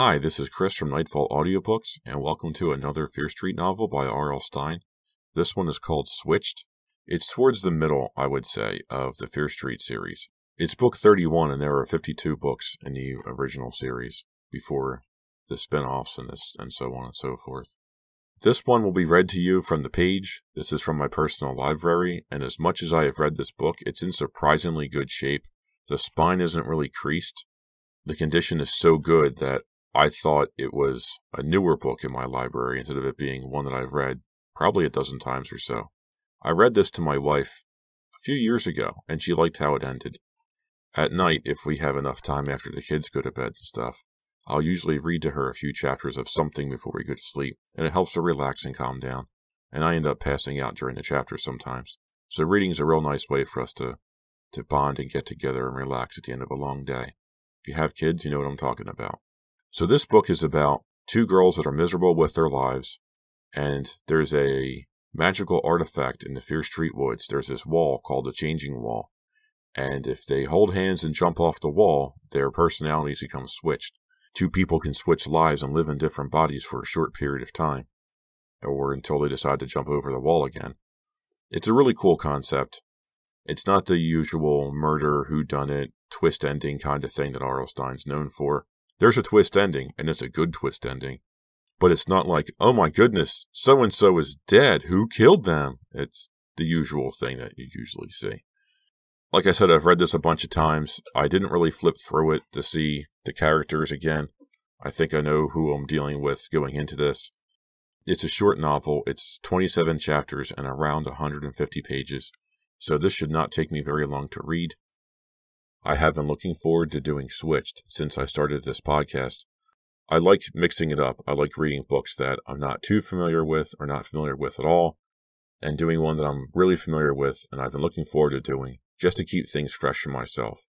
Hi, this is Chris from Nightfall Audiobooks, and welcome to another Fear Street novel by R.L. Stine. This one is called Switched. It's towards the middle, I would say, of the Fear Street series. It's book 31, and there are 52 books in the original series before the spin offs and, and so on and so forth. This one will be read to you from the page. This is from my personal library, and as much as I have read this book, it's in surprisingly good shape. The spine isn't really creased. The condition is so good that I thought it was a newer book in my library instead of it being one that I've read probably a dozen times or so. I read this to my wife a few years ago, and she liked how it ended. At night, if we have enough time after the kids go to bed and stuff, I'll usually read to her a few chapters of something before we go to sleep, and it helps her relax and calm down. And I end up passing out during the chapters sometimes. So reading is a real nice way for us to, to bond and get together and relax at the end of a long day. If you have kids, you know what I'm talking about. So this book is about two girls that are miserable with their lives, and there's a magical artifact in the Fear Street woods. There's this wall called the Changing Wall. And if they hold hands and jump off the wall, their personalities become switched two people can switch lives and live in different bodies for a short period of time, or until they decide to jump over the wall again. It's a really cool concept. It's not the usual murder, who done it, twist ending kind of thing that R.L. Stine's known for. There's a twist ending, and it's a good twist ending. But it's not like, oh my goodness, so and so is dead. Who killed them? It's the usual thing that you usually see. Like I said, I've read this a bunch of times. I didn't really flip through it to see the characters again. I think I know who I'm dealing with going into this. It's a short novel. It's 27 chapters and around 150 pages, so this should not take me very long to read. I have been looking forward to doing Switched since I started this podcast. I like mixing it up. I like reading books that I'm not too familiar with or not familiar with at all, and doing one that I'm really familiar with and I've been looking forward to doing just to keep things fresh for myself.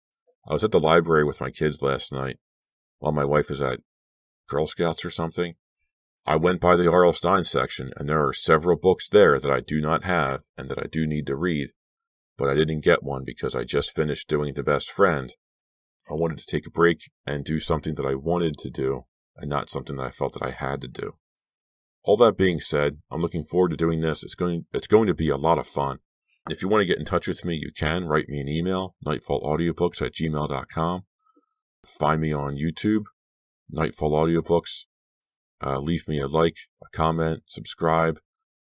I was at the library with my kids last night while my wife was at Girl Scouts or something. I went by the R.L. Stine section, and there are several books there that I do not have and that I do need to read, but I didn't get one because I just finished doing The Best Friend. I wanted to take a break and do something that I wanted to do and not something that I felt that I had to do. All that being said, I'm looking forward to doing this. It's going, it's going to be a lot of fun. If you want to get in touch with me, you can. Write me an email, nightfallaudiobooks at gmail.com. Find me on YouTube, Nightfall Audiobooks. Uh, leave me a like, a comment, subscribe.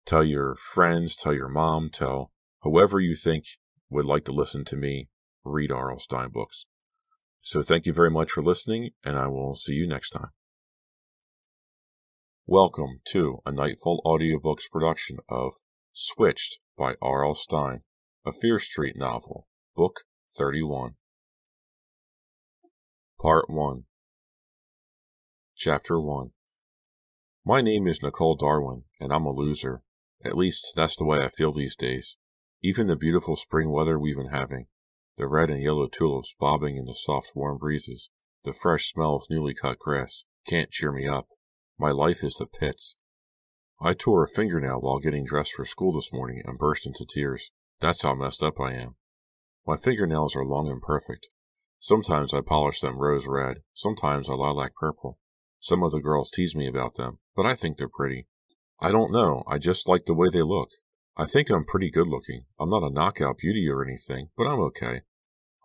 Tell your friends, tell your mom, tell whoever you think would like to listen to me read R.L. Stine books. So thank you very much for listening, and I will see you next time. Welcome to a Nightfall Audiobooks production of Switched by R.L. Stine, a Fear Street novel, Book 31. Part 1 Chapter 1 My name is Nicole Darwin, and I'm a loser. At least, that's the way I feel these days. Even the beautiful spring weather we've been having, the red and yellow tulips bobbing in the soft warm breezes, the fresh smell of newly cut grass, can't cheer me up. My life is the pits. I tore a fingernail while getting dressed for school this morning and burst into tears. That's how messed up I am. My fingernails are long and perfect, Sometimes I polish them rose red, sometimes a lilac purple. Some of the girls tease me about them, but I think they're pretty. I don't know, I just like the way they look. I think I'm pretty good looking. I'm not a knockout beauty or anything, but I'm okay.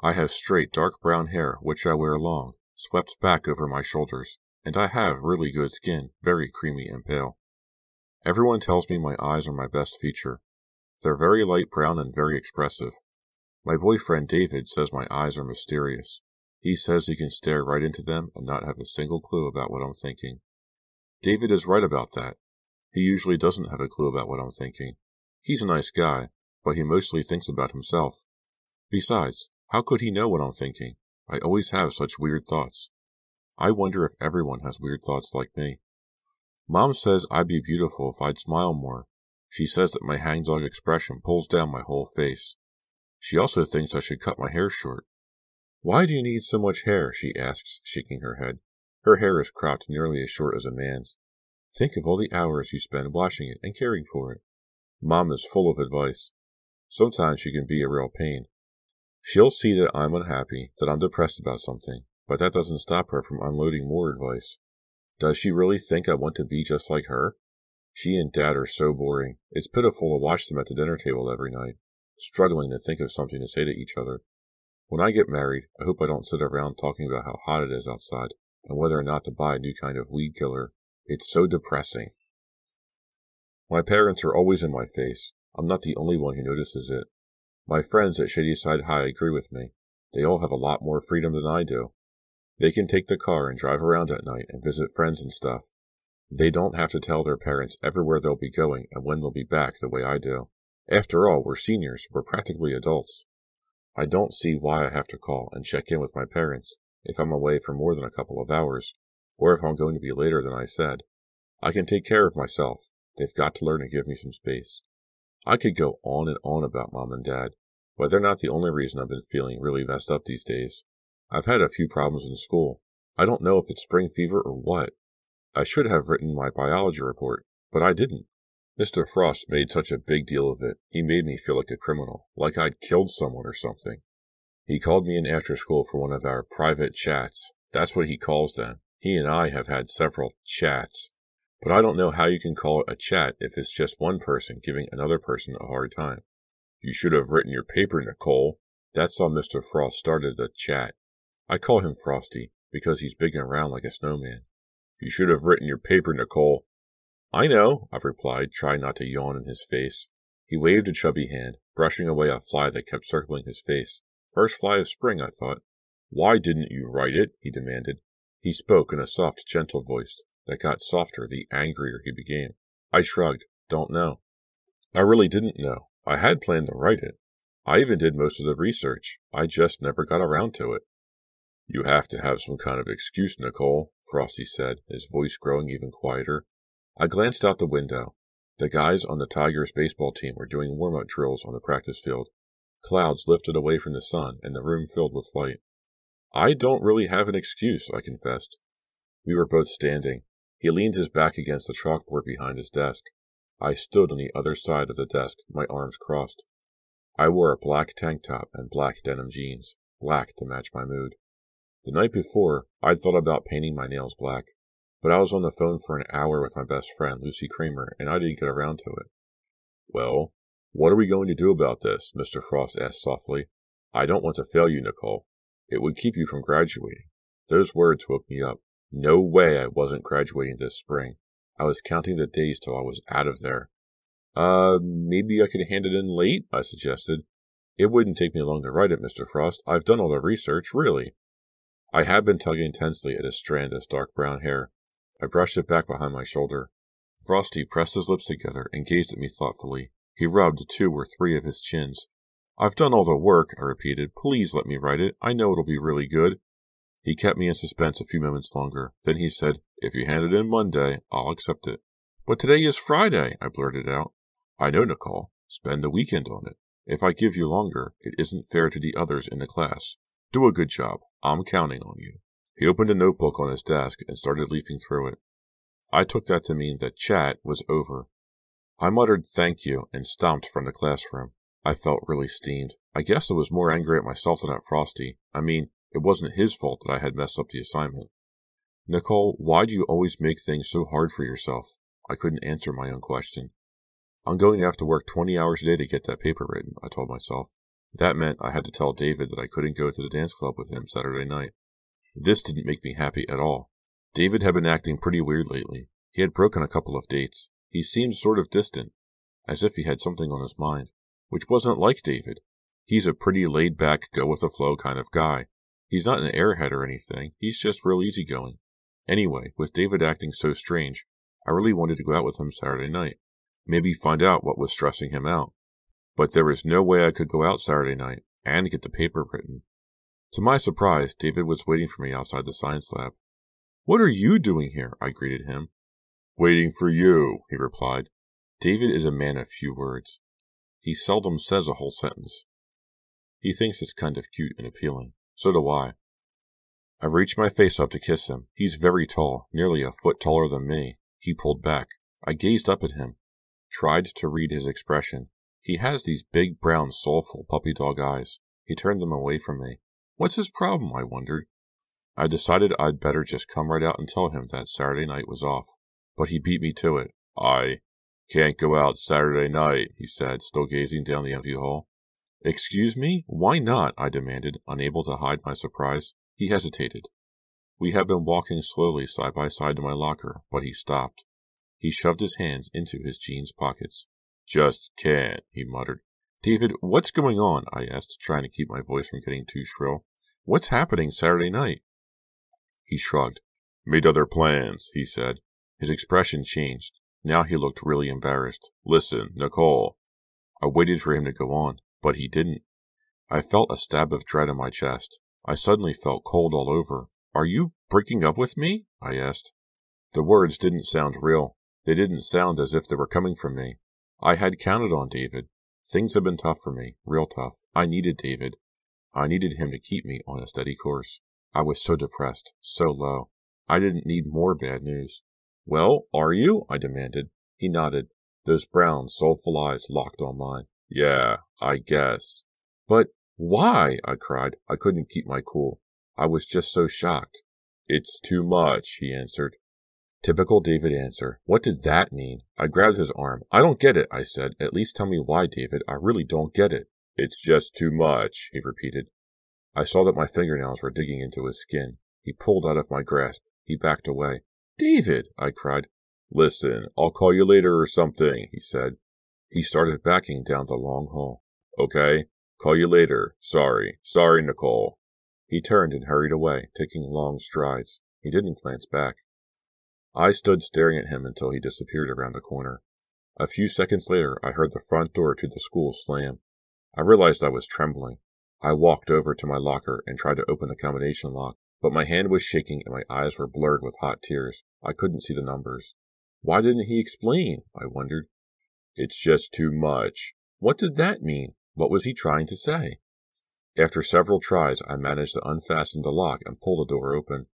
I have straight dark brown hair, which I wear long, swept back over my shoulders, and I have really good skin, very creamy and pale. Everyone tells me my eyes are my best feature. They're very light brown and very expressive. My boyfriend David says my eyes are mysterious. He says he can stare right into them and not have a single clue about what I'm thinking. David is right about that. He usually doesn't have a clue about what I'm thinking. He's a nice guy, but he mostly thinks about himself. Besides, how could he know what I'm thinking? I always have such weird thoughts. I wonder if everyone has weird thoughts like me. Mom says I'd be beautiful if I'd smile more. She says that my hangdog expression pulls down my whole face. She also thinks I should cut my hair short. Why do you need so much hair? she asks, shaking her head. Her hair is cropped nearly as short as a man's. Think of all the hours you spend washing it and caring for it. Mom is full of advice. Sometimes she can be a real pain. She'll see that I'm unhappy, that I'm depressed about something, but that doesn't stop her from unloading more advice. Does she really think I want to be just like her? She and Dad are so boring. It's pitiful to watch them at the dinner table every night, struggling to think of something to say to each other. When I get married, I hope I don't sit around talking about how hot it is outside and whether or not to buy a new kind of weed killer. It's so depressing. My parents are always in my face. I'm not the only one who notices it. My friends at Shadyside High agree with me. They all have a lot more freedom than I do. They can take the car and drive around at night and visit friends and stuff. They don't have to tell their parents everywhere they'll be going and when they'll be back the way I do. After all, we're seniors. We're practically adults. I don't see why I have to call and check in with my parents if I'm away for more than a couple of hours, or if I'm going to be later than I said. I can take care of myself. They've got to learn to give me some space. I could go on and on about mom and dad, but they're not the only reason I've been feeling really messed up these days. I've had a few problems in school. I don't know if it's spring fever or what. I should have written my biology report, but I didn't. Mr. Frost made such a big deal of it. He made me feel like a criminal, like I'd killed someone or something. He called me in after school for one of our private chats. That's what he calls them. He and I have had several chats. But I don't know how you can call it a chat if it's just one person giving another person a hard time. You should have written your paper, Nicole. That's how Mr. Frost started the chat. I call him Frosty because he's big and round like a snowman. You should have written your paper, Nicole. I know, I replied, trying not to yawn in his face. He waved a chubby hand, brushing away a fly that kept circling his face. First fly of spring, I thought. Why didn't you write it? he demanded. He spoke in a soft, gentle voice that got softer the angrier he became. I shrugged. Don't know. I really didn't know. I had planned to write it. I even did most of the research. I just never got around to it. You have to have some kind of excuse, Nicole, Frosty said, his voice growing even quieter. I glanced out the window. The guys on the Tigers baseball team were doing warm-up drills on the practice field. Clouds lifted away from the sun, and the room filled with light. I don't really have an excuse, I confessed. We were both standing. He leaned his back against the chalkboard behind his desk. I stood on the other side of the desk, my arms crossed. I wore a black tank top and black denim jeans, black to match my mood. The night before, I'd thought about painting my nails black. But I was on the phone for an hour with my best friend, Lucy Kramer, and I didn't get around to it. Well, what are we going to do about this? Mr. Frost asked softly. I don't want to fail you, Nicole. It would keep you from graduating. Those words woke me up. No way I wasn't graduating this spring. I was counting the days till I was out of there. Uh, maybe I could hand it in late, I suggested. It wouldn't take me long to write it, Mr. Frost. I've done all the research, really. I had been tugging tensely at a strand of dark brown hair. I brushed it back behind my shoulder. Frosty pressed his lips together and gazed at me thoughtfully. He rubbed two or three of his chins. I've done all the work, I repeated. Please let me write it. I know it'll be really good. He kept me in suspense a few moments longer. Then he said, If you hand it in Monday, I'll accept it. But today is Friday, I blurted out. I know, Nicole. Spend the weekend on it. If I give you longer, it isn't fair to the others in the class. Do a good job. I'm counting on you. He opened a notebook on his desk and started leafing through it. I took that to mean that chat was over. I muttered thank you and stomped from the classroom. I felt really steamed. I guess I was more angry at myself than at Frosty. I mean, it wasn't his fault that I had messed up the assignment. Nicole, why do you always make things so hard for yourself? I couldn't answer my own question. I'm going to have to work 20 hours a day to get that paper written, I told myself. That meant I had to tell David that I couldn't go to the dance club with him Saturday night. This didn't make me happy at all. David had been acting pretty weird lately. He had broken a couple of dates. He seemed sort of distant, as if he had something on his mind, which wasn't like David. He's a pretty laid back, go with the flow kind of guy. He's not an airhead or anything. He's just real easygoing. Anyway, with David acting so strange, I really wanted to go out with him Saturday night. Maybe find out what was stressing him out. But there was no way I could go out Saturday night and get the paper written. To my surprise, David was waiting for me outside the science lab. What are you doing here? I greeted him. Waiting for you, he replied. David is a man of few words. He seldom says a whole sentence. He thinks it's kind of cute and appealing. So do I. I reached my face up to kiss him. He's very tall, nearly a foot taller than me. He pulled back. I gazed up at him, tried to read his expression. He has these big, brown, soulful puppy dog eyes. He turned them away from me. What's his problem? I wondered. I decided I'd better just come right out and tell him that Saturday night was off. But he beat me to it. I can't go out Saturday night, he said, still gazing down the empty hall. Excuse me? Why not? I demanded, unable to hide my surprise. He hesitated. We had been walking slowly side by side to my locker, but he stopped. He shoved his hands into his jeans pockets. Just can't, he muttered. David, what's going on? I asked, trying to keep my voice from getting too shrill. What's happening Saturday night? He shrugged. Made other plans, he said. His expression changed. Now he looked really embarrassed. Listen, Nicole. I waited for him to go on, but he didn't. I felt a stab of dread in my chest. I suddenly felt cold all over. Are you breaking up with me? I asked. The words didn't sound real. They didn't sound as if they were coming from me. I had counted on David. Things had been tough for me, real tough. I needed David. I needed him to keep me on a steady course. I was so depressed, so low. I didn't need more bad news. Well, are you? I demanded. He nodded. Those brown, soulful eyes locked on mine. Yeah, I guess. But why? I cried. I couldn't keep my cool. I was just so shocked. It's too much, he answered. Typical David answer. What did that mean? I grabbed his arm. I don't get it, I said. At least tell me why, David. I really don't get it. It's just too much, he repeated. I saw that my fingernails were digging into his skin. He pulled out of my grasp. He backed away. David, I cried. Listen, I'll call you later or something, he said. He started backing down the long hall. Okay, call you later. Sorry, sorry, Nicole. He turned and hurried away, taking long strides. He didn't glance back. I stood staring at him until he disappeared around the corner. A few seconds later, I heard the front door to the school slam. I realized I was trembling. I walked over to my locker and tried to open the combination lock, but my hand was shaking and my eyes were blurred with hot tears. I couldn't see the numbers. Why didn't he explain? I wondered. It's just too much. What did that mean? What was he trying to say? After several tries, I managed to unfasten the lock and pull the door open.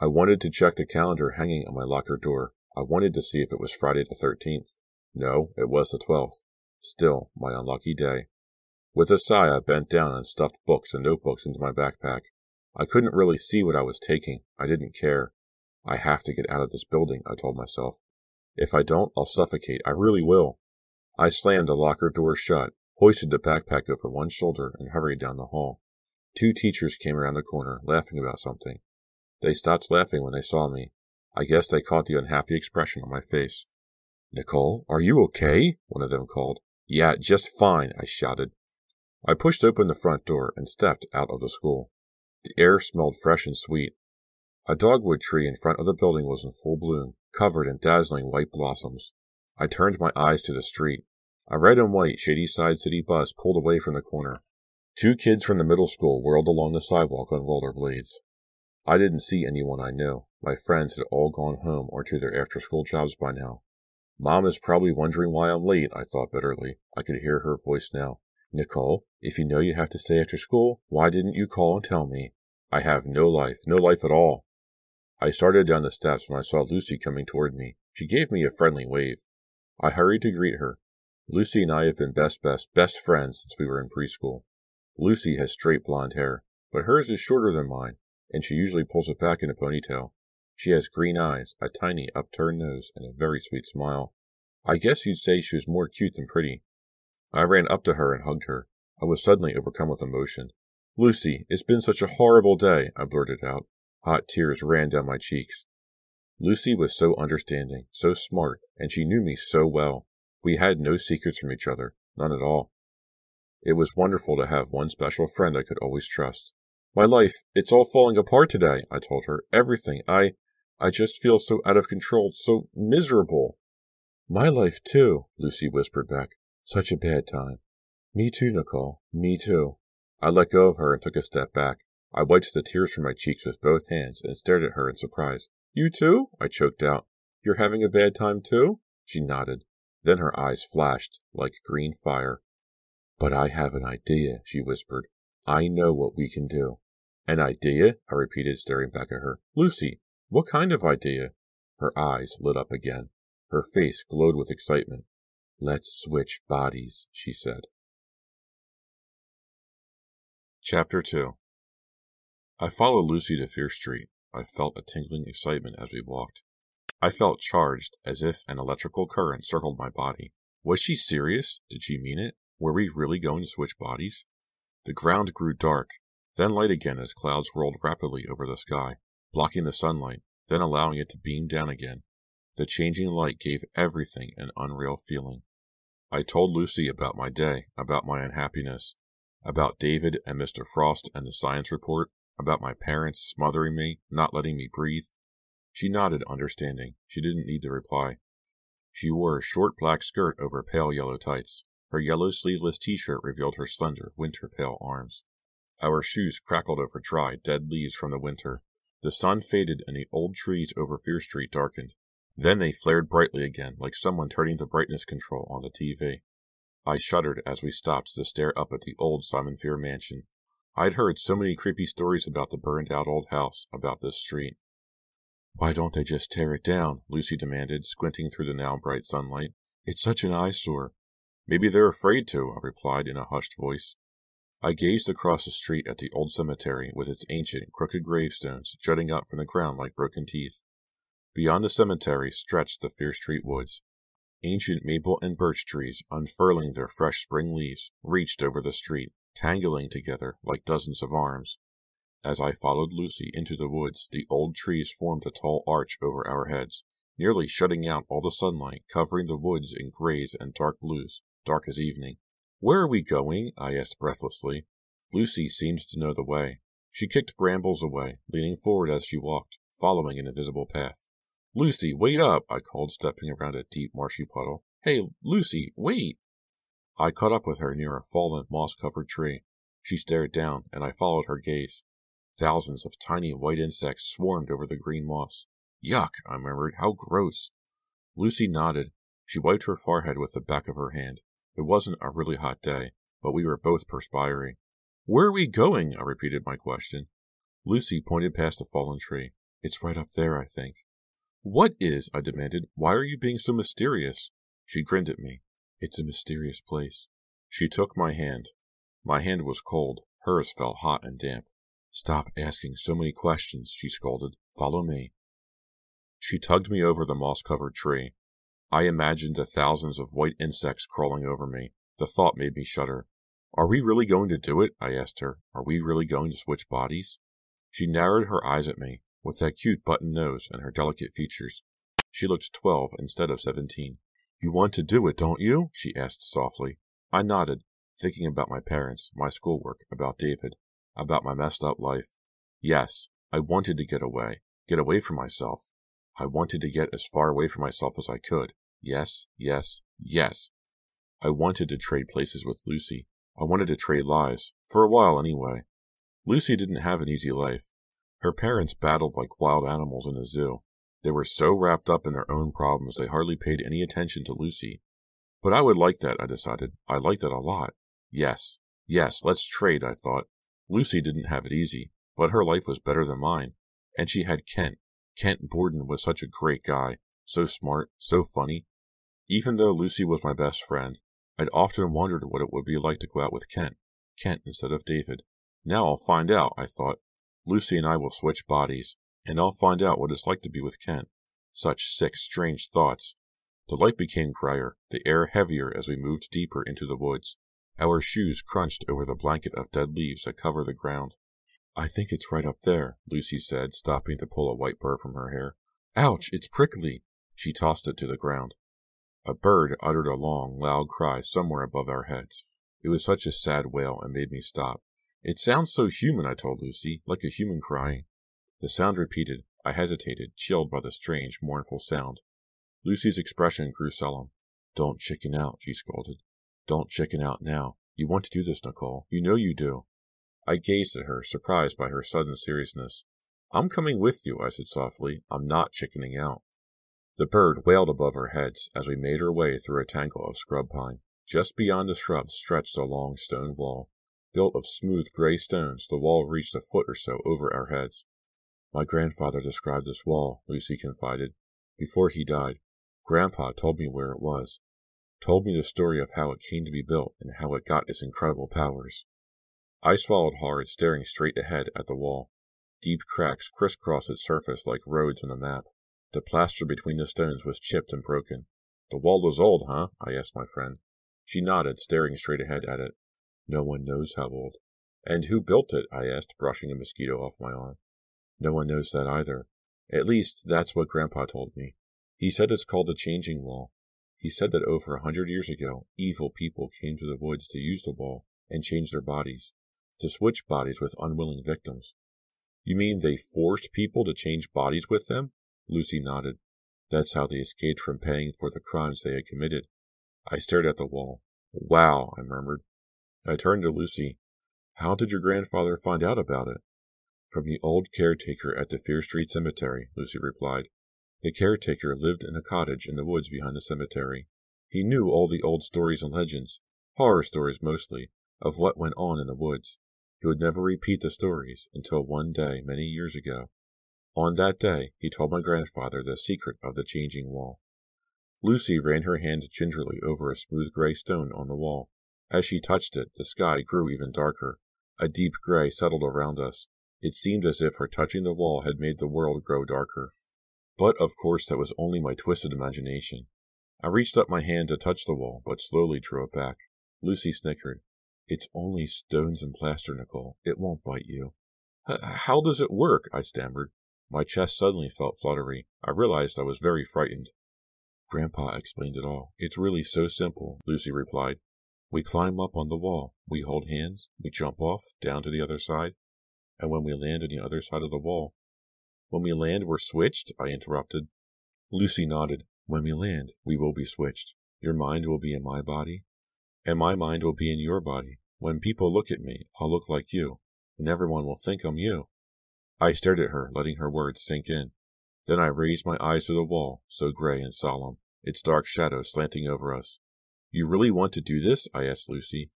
I wanted to check the calendar hanging on my locker door. I wanted to see if it was Friday the 13th. No, it was the 12th. Still, my unlucky day. With a sigh, I bent down and stuffed books and notebooks into my backpack. I couldn't really see what I was taking. I didn't care. I have to get out of this building, I told myself. If I don't, I'll suffocate. I really will. I slammed the locker door shut, hoisted the backpack over one shoulder, and hurried down the hall. Two teachers came around the corner, laughing about something. They stopped laughing when they saw me. I guess they caught the unhappy expression on my face. Nicole, are you okay? One of them called. Yeah, just fine, I shouted. I pushed open the front door and stepped out of the school. The air smelled fresh and sweet. A dogwood tree in front of the building was in full bloom, covered in dazzling white blossoms. I turned my eyes to the street. A red and white Shadyside City bus pulled away from the corner. Two kids from the middle school whirled along the sidewalk on roller blades. I didn't see anyone I knew. My friends had all gone home or to their after school jobs by now. Mom is probably wondering why I'm late, I thought bitterly. I could hear her voice now. Nicole, if you know you have to stay after school, why didn't you call and tell me? I have no life, no life at all. I started down the steps when I saw Lucy coming toward me. She gave me a friendly wave. I hurried to greet her. Lucy and I have been best, best, best friends since we were in preschool. Lucy has straight blonde hair, but hers is shorter than mine, and she usually pulls it back in a ponytail. She has green eyes, a tiny upturned nose, and a very sweet smile. I guess you'd say she was more cute than pretty. I ran up to her and hugged her. I was suddenly overcome with emotion. Lucy, it's been such a horrible day, I blurted out. Hot tears ran down my cheeks. Lucy was so understanding, so smart, and she knew me so well. We had no secrets from each other, none at all. It was wonderful to have one special friend I could always trust. My life, it's all falling apart today, I told her. Everything. I, I just feel so out of control, so miserable. My life too, Lucy whispered back. Such a bad time. Me too, Nicole. Me too. I let go of her and took a step back. I wiped the tears from my cheeks with both hands and stared at her in surprise. You too? I choked out. You're having a bad time too? She nodded. Then her eyes flashed like green fire. But I have an idea, she whispered. I know what we can do. An idea? I repeated, staring back at her. Lucy, what kind of idea? Her eyes lit up again. Her face glowed with excitement. Let's switch bodies, she said. Chapter 2 I followed Lucy to Fear Street. I felt a tingling excitement as we walked. I felt charged, as if an electrical current circled my body. Was she serious? Did she mean it? Were we really going to switch bodies? The ground grew dark, then light again as clouds rolled rapidly over the sky, blocking the sunlight, then allowing it to beam down again. The changing light gave everything an unreal feeling. I told Lucy about my day, about my unhappiness, about David and Mr. Frost and the science report, about my parents smothering me, not letting me breathe. She nodded, understanding. She didn't need to reply. She wore a short black skirt over pale yellow tights. Her yellow sleeveless t-shirt revealed her slender, winter-pale arms. Our shoes crackled over dry, dead leaves from the winter. The sun faded and the old trees over Fear Street darkened. Then they flared brightly again, like someone turning the brightness control on the TV. I shuddered as we stopped to stare up at the old Simon Fear mansion. I'd heard so many creepy stories about the burned out old house, about this street. Why don't they just tear it down? Lucy demanded, squinting through the now bright sunlight. It's such an eyesore. Maybe they're afraid to, I replied in a hushed voice. I gazed across the street at the old cemetery with its ancient, crooked gravestones jutting up from the ground like broken teeth. Beyond the cemetery stretched the Fear Street woods. Ancient maple and birch trees, unfurling their fresh spring leaves, reached over the street, tangling together like dozens of arms. As I followed Lucy into the woods, the old trees formed a tall arch over our heads, nearly shutting out all the sunlight, covering the woods in grays and dark blues, dark as evening. Where are we going? I asked breathlessly. Lucy seemed to know the way. She kicked brambles away, leaning forward as she walked, following an invisible path. Lucy, wait up! I called, stepping around a deep, marshy puddle. Hey, Lucy, wait! I caught up with her near a fallen, moss covered tree. She stared down, and I followed her gaze. Thousands of tiny white insects swarmed over the green moss. Yuck, I murmured. How gross. Lucy nodded. She wiped her forehead with the back of her hand. It wasn't a really hot day, but we were both perspiring. Where are we going? I repeated my question. Lucy pointed past a fallen tree. It's right up there, I think. What is? I demanded. Why are you being so mysterious? She grinned at me. It's a mysterious place. She took my hand. My hand was cold. Hers felt hot and damp. Stop asking so many questions, she scolded. Follow me. She tugged me over the moss covered tree. I imagined the thousands of white insects crawling over me. The thought made me shudder. Are we really going to do it? I asked her. Are we really going to switch bodies? She narrowed her eyes at me, with that cute button nose and her delicate features. She looked twelve instead of seventeen. You want to do it, don't you? she asked softly. I nodded, thinking about my parents, my schoolwork, about David, about my messed up life. Yes, I wanted to get away, get away from myself. I wanted to get as far away from myself as I could. Yes, yes, yes. I wanted to trade places with Lucy. I wanted to trade lives, for a while anyway. Lucy didn't have an easy life. Her parents battled like wild animals in a zoo. They were so wrapped up in their own problems they hardly paid any attention to Lucy. But I would like that, I decided. I like that a lot. Yes, yes, let's trade, I thought. Lucy didn't have it easy, but her life was better than mine. And she had Kent. Kent Borden was such a great guy, so smart, so funny, even though Lucy was my best friend, I'd often wondered what it would be like to go out with Kent, Kent instead of David. Now I'll find out, I thought. Lucy and I will switch bodies, and I'll find out what it's like to be with Kent. Such sick, strange thoughts. The light became grayer, the air heavier as we moved deeper into the woods. Our shoes crunched over the blanket of dead leaves that cover the ground. I think it's right up there, Lucy said, stopping to pull a white burr from her hair. Ouch, it's prickly. She tossed it to the ground. A bird uttered a long, loud cry somewhere above our heads. It was such a sad wail and made me stop. It sounds so human, I told Lucy, like a human crying. The sound repeated. I hesitated, chilled by the strange, mournful sound. Lucy's expression grew solemn. Don't chicken out, she scolded. Don't chicken out now. You want to do this, Nicole. You know you do. I gazed at her, surprised by her sudden seriousness. I'm coming with you, I said softly. I'm not chickening out. The bird wailed above our heads as we made our way through a tangle of scrub pine. Just beyond the shrubs stretched a long stone wall. Built of smooth gray stones, the wall reached a foot or so over our heads. My grandfather described this wall, Lucy confided. Before he died, Grandpa told me where it was. Told me the story of how it came to be built and how it got its incredible powers. I swallowed hard, staring straight ahead at the wall. Deep cracks crisscrossed its surface like roads on a map. The plaster between the stones was chipped and broken. The wall is old, huh? I asked my friend. She nodded, staring straight ahead at it. No one knows how old. And who built it? I asked, brushing a mosquito off my arm. No one knows that either. At least, that's what Grandpa told me. He said it's called the Changing Wall. He said that over a hundred years ago, evil people came to the woods to use the wall and change their bodies, to switch bodies with unwilling victims. You mean they forced people to change bodies with them? Lucy nodded. That's how they escaped from paying for the crimes they had committed. I stared at the wall. Wow, I murmured. I turned to Lucy. How did your grandfather find out about it? From the old caretaker at the Fear Street Cemetery, Lucy replied. The caretaker lived in a cottage in the woods behind the cemetery. He knew all the old stories and legends, horror stories mostly, of what went on in the woods. He would never repeat the stories until one day many years ago. On that day, he told my grandfather the secret of the changing wall. Lucy ran her hand gingerly over a smooth gray stone on the wall. As she touched it, the sky grew even darker. A deep gray settled around us. It seemed as if her touching the wall had made the world grow darker. But of course that was only my twisted imagination. I reached up my hand to touch the wall, but slowly drew it back. Lucy snickered. It's only stones and plaster, Nicole. It won't bite you. how does it work? I stammered. My chest suddenly felt fluttery. I realized I was very frightened. Grandpa explained it all. It's really so simple, Lucy replied. We climb up on the wall. We hold hands. We jump off, down to the other side. And when we land on the other side of the wall, when we land, we're switched, I interrupted. Lucy nodded. When we land, we will be switched. Your mind will be in my body, and my mind will be in your body. When people look at me, I'll look like you, and everyone will think I'm you. I stared at her, letting her words sink in. Then I raised my eyes to the wall, so gray and solemn, its dark shadow slanting over us. You really want to do this? I asked Lucy.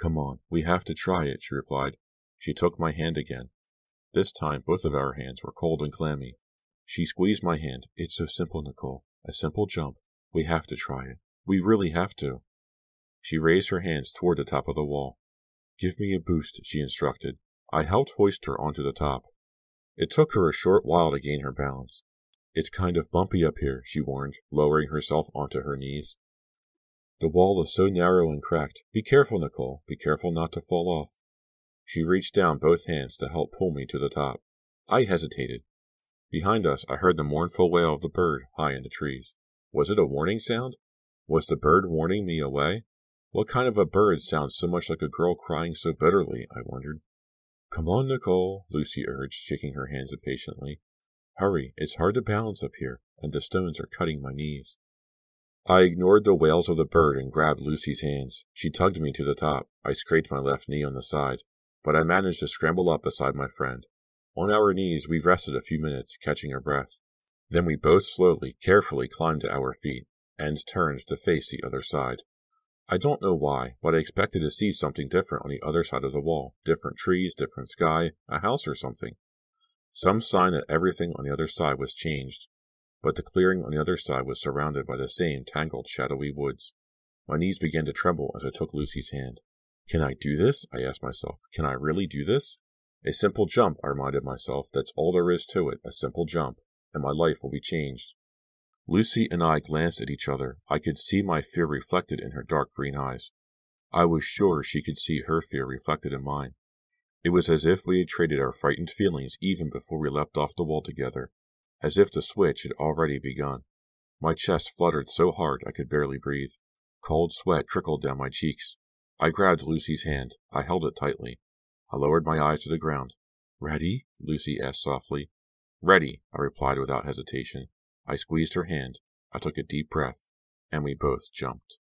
Come on, we have to try it, she replied. She took my hand again. This time, both of our hands were cold and clammy. She squeezed my hand. It's so simple, Nicole. A simple jump. We have to try it. We really have to. She raised her hands toward the top of the wall. Give me a boost, she instructed. I helped hoist her onto the top. It took her a short while to gain her balance. It's kind of bumpy up here, she warned, lowering herself onto her knees. The wall is so narrow and cracked. Be careful, Nicole. Be careful not to fall off. She reached down both hands to help pull me to the top. I hesitated. Behind us, I heard the mournful wail of the bird high in the trees. Was it a warning sound? Was the bird warning me away? What kind of a bird sounds so much like a girl crying so bitterly? I wondered. Come on, Nicole, Lucy urged, shaking her hands impatiently. Hurry, it's hard to balance up here, and the stones are cutting my knees. I ignored the wails of the bird and grabbed Lucy's hands. She tugged me to the top. I scraped my left knee on the side, but I managed to scramble up beside my friend. On our knees, we rested a few minutes, catching our breath. Then we both slowly, carefully climbed to our feet and turned to face the other side. I don't know why, but I expected to see something different on the other side of the wall. Different trees, different sky, a house or something. Some sign that everything on the other side was changed. But the clearing on the other side was surrounded by the same tangled, shadowy woods. My knees began to tremble as I took Lucy's hand. Can I do this? I asked myself. Can I really do this? A simple jump, I reminded myself. That's all there is to it. A simple jump. And my life will be changed. Lucy and I glanced at each other. I could see my fear reflected in her dark green eyes. I was sure she could see her fear reflected in mine. It was as if we had traded our frightened feelings even before we leapt off the wall together, as if the switch had already begun. My chest fluttered so hard I could barely breathe. Cold sweat trickled down my cheeks. I grabbed Lucy's hand. I held it tightly. I lowered my eyes to the ground. Ready? Lucy asked softly. Ready, I replied without hesitation. I squeezed her hand, I took a deep breath, and we both jumped.